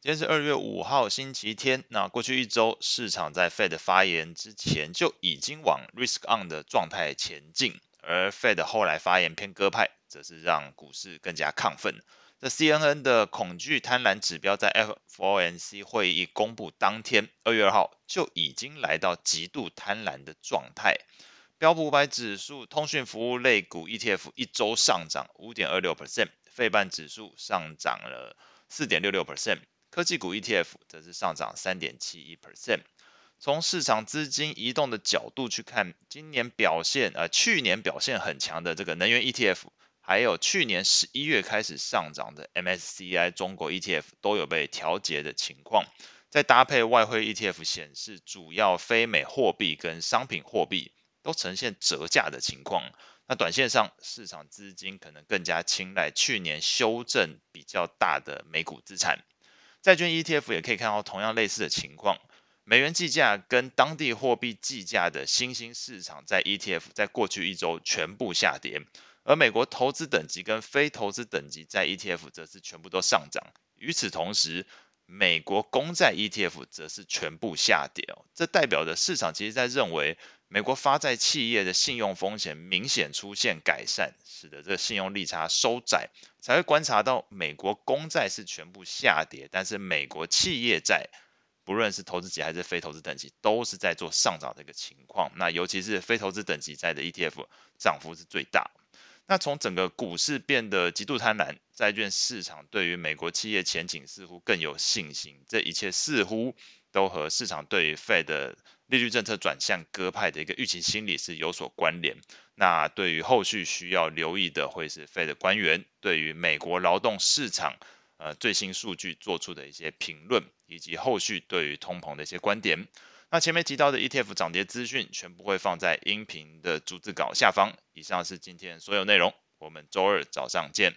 今天是二月五号星期天。那过去一周，市场在 Fed 发言之前就已经往 Risk On 的状态前进，而 Fed 后来发言偏鸽派，则是让股市更加亢奋。这 CNN 的恐惧贪婪指标在 FOMC 会议公布当天，二月二号就已经来到极度贪婪的状态。标普五百指数通讯服务类股 ETF 一周上涨五点二六 percent，费半指数上涨了四点六六 percent。科技股 ETF 则是上涨三点七一 percent。从市场资金移动的角度去看，今年表现呃去年表现很强的这个能源 ETF，还有去年十一月开始上涨的 MSCI 中国 ETF 都有被调节的情况。再搭配外汇 ETF 显示，主要非美货币跟商品货币都呈现折价的情况。那短线上市场资金可能更加青睐去年修正比较大的美股资产。债券 ETF 也可以看到同样类似的情况，美元计价跟当地货币计价的新兴市场在 ETF 在过去一周全部下跌，而美国投资等级跟非投资等级在 ETF 则是全部都上涨。与此同时，美国公债 ETF 则是全部下跌哦，这代表着市场其实在认为美国发债企业的信用风险明显出现改善，使得这个信用利差收窄，才会观察到美国公债是全部下跌，但是美国企业债不论是投资级还是非投资等级都是在做上涨的一个情况，那尤其是非投资等级债的 ETF 涨幅是最大。那从整个股市变得极度贪婪，债券市场对于美国企业前景似乎更有信心，这一切似乎都和市场对于 Fed 的利率政策转向鸽派的一个预期心理是有所关联。那对于后续需要留意的，会是 Fed 官员对于美国劳动市场呃最新数据做出的一些评论，以及后续对于通膨的一些观点。那前面提到的 ETF 涨跌资讯，全部会放在音频的逐字稿下方。以上是今天所有内容，我们周二早上见。